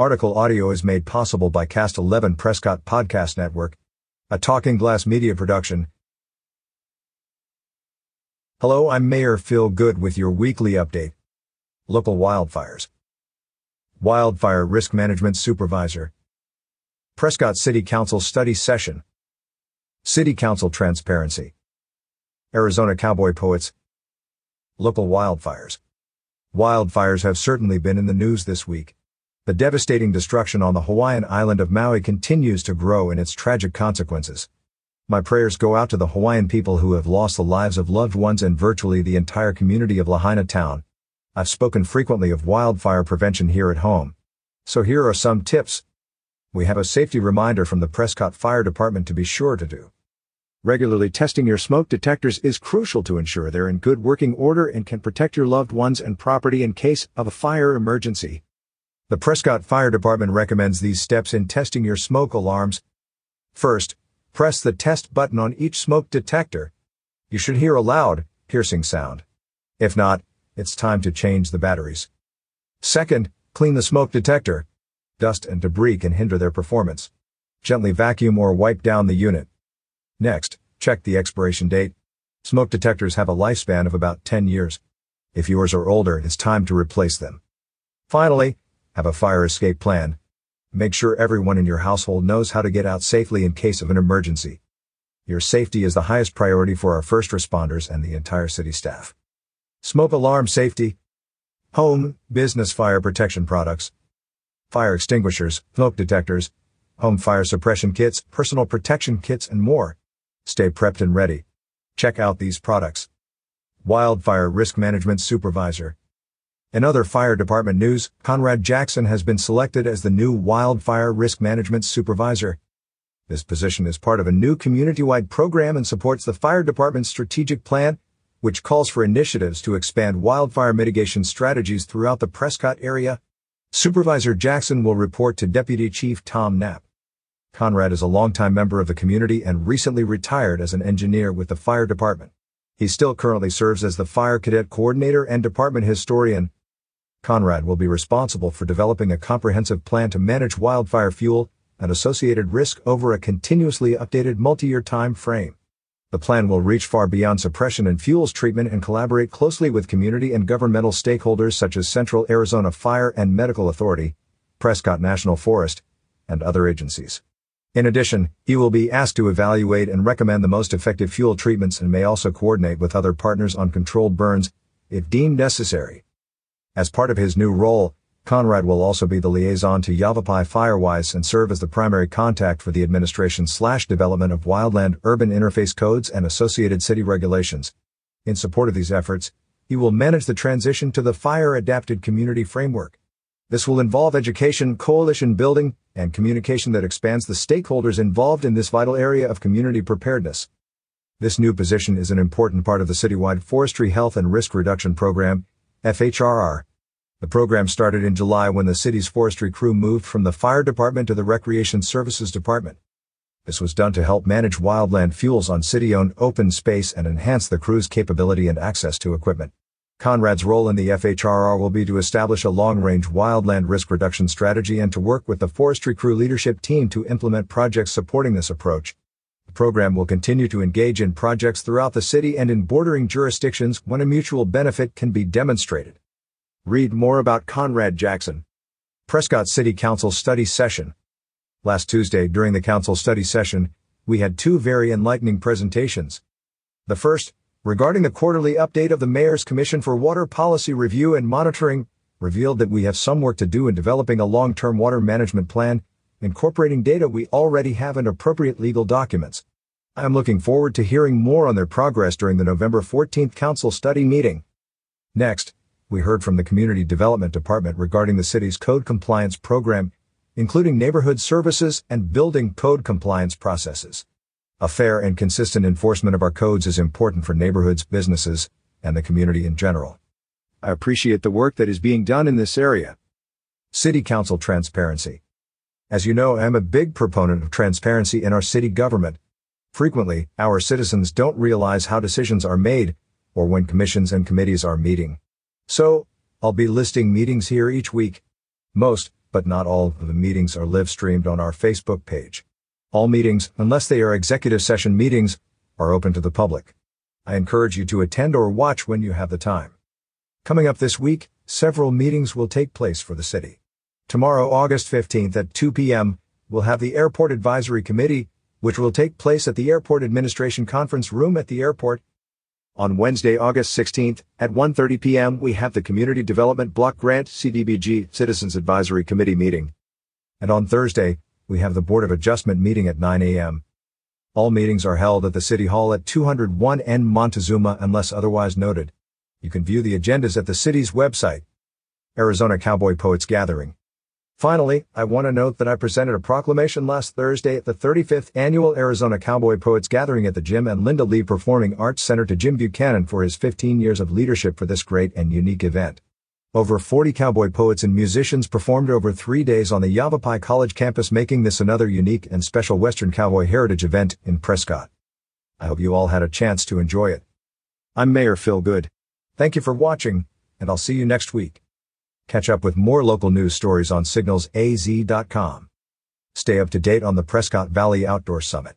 Article audio is made possible by Cast 11 Prescott Podcast Network, a Talking Glass media production. Hello, I'm Mayor Phil Goode with your weekly update. Local wildfires. Wildfire Risk Management Supervisor. Prescott City Council Study Session. City Council Transparency. Arizona Cowboy Poets. Local wildfires. Wildfires have certainly been in the news this week. The devastating destruction on the Hawaiian island of Maui continues to grow in its tragic consequences. My prayers go out to the Hawaiian people who have lost the lives of loved ones and virtually the entire community of Lahaina town. I've spoken frequently of wildfire prevention here at home. So here are some tips. We have a safety reminder from the Prescott Fire Department to be sure to do. Regularly testing your smoke detectors is crucial to ensure they're in good working order and can protect your loved ones and property in case of a fire emergency. The Prescott Fire Department recommends these steps in testing your smoke alarms. First, press the test button on each smoke detector. You should hear a loud, piercing sound. If not, it's time to change the batteries. Second, clean the smoke detector. Dust and debris can hinder their performance. Gently vacuum or wipe down the unit. Next, check the expiration date. Smoke detectors have a lifespan of about 10 years. If yours are older, it's time to replace them. Finally, have a fire escape plan. Make sure everyone in your household knows how to get out safely in case of an emergency. Your safety is the highest priority for our first responders and the entire city staff. Smoke alarm safety. Home, business fire protection products. Fire extinguishers, smoke detectors, home fire suppression kits, personal protection kits, and more. Stay prepped and ready. Check out these products. Wildfire Risk Management Supervisor. In other fire department news, Conrad Jackson has been selected as the new Wildfire Risk Management Supervisor. This position is part of a new community-wide program and supports the fire department's strategic plan, which calls for initiatives to expand wildfire mitigation strategies throughout the Prescott area. Supervisor Jackson will report to Deputy Chief Tom Knapp. Conrad is a longtime member of the community and recently retired as an engineer with the fire department. He still currently serves as the fire cadet coordinator and department historian, Conrad will be responsible for developing a comprehensive plan to manage wildfire fuel and associated risk over a continuously updated multi-year time frame. The plan will reach far beyond suppression and fuels treatment and collaborate closely with community and governmental stakeholders such as Central Arizona Fire and Medical Authority, Prescott National Forest, and other agencies. In addition, he will be asked to evaluate and recommend the most effective fuel treatments and may also coordinate with other partners on controlled burns, if deemed necessary. As part of his new role, Conrad will also be the liaison to Yavapai Firewise and serve as the primary contact for the administration slash development of wildland urban interface codes and associated city regulations. In support of these efforts, he will manage the transition to the fire adapted community framework. This will involve education, coalition building, and communication that expands the stakeholders involved in this vital area of community preparedness. This new position is an important part of the citywide forestry health and risk reduction program FHRR. The program started in July when the city's forestry crew moved from the fire department to the recreation services department. This was done to help manage wildland fuels on city-owned open space and enhance the crew's capability and access to equipment. Conrad's role in the FHRR will be to establish a long-range wildland risk reduction strategy and to work with the forestry crew leadership team to implement projects supporting this approach. The program will continue to engage in projects throughout the city and in bordering jurisdictions when a mutual benefit can be demonstrated. Read more about Conrad Jackson. Prescott City Council Study Session. Last Tuesday during the council study session, we had two very enlightening presentations. The first, regarding the quarterly update of the Mayor's Commission for Water Policy Review and Monitoring, revealed that we have some work to do in developing a long-term water management plan incorporating data we already have and appropriate legal documents. I am looking forward to hearing more on their progress during the November 14th Council study meeting. Next, we heard from the Community Development Department regarding the city's code compliance program, including neighborhood services and building code compliance processes. A fair and consistent enforcement of our codes is important for neighborhoods, businesses, and the community in general. I appreciate the work that is being done in this area. City Council Transparency as you know, I'm a big proponent of transparency in our city government. Frequently, our citizens don't realize how decisions are made, or when commissions and committees are meeting. So, I'll be listing meetings here each week. Most, but not all of the meetings are live streamed on our Facebook page. All meetings, unless they are executive session meetings, are open to the public. I encourage you to attend or watch when you have the time. Coming up this week, several meetings will take place for the city. Tomorrow, August 15th at 2 p.m., we'll have the Airport Advisory Committee, which will take place at the Airport Administration Conference Room at the airport. On Wednesday, August 16th at 1:30 p.m., we have the Community Development Block Grant CDBG Citizens Advisory Committee meeting. And on Thursday, we have the Board of Adjustment meeting at 9 a.m. All meetings are held at the City Hall at 201 N Montezuma unless otherwise noted. You can view the agendas at the city's website. Arizona Cowboy Poets Gathering. Finally, I want to note that I presented a proclamation last Thursday at the 35th Annual Arizona Cowboy Poets Gathering at the Jim and Linda Lee Performing Arts Center to Jim Buchanan for his 15 years of leadership for this great and unique event. Over 40 cowboy poets and musicians performed over three days on the Yavapai College campus, making this another unique and special Western Cowboy Heritage event in Prescott. I hope you all had a chance to enjoy it. I'm Mayor Phil Goode. Thank you for watching, and I'll see you next week. Catch up with more local news stories on signalsaz.com. Stay up to date on the Prescott Valley Outdoor Summit.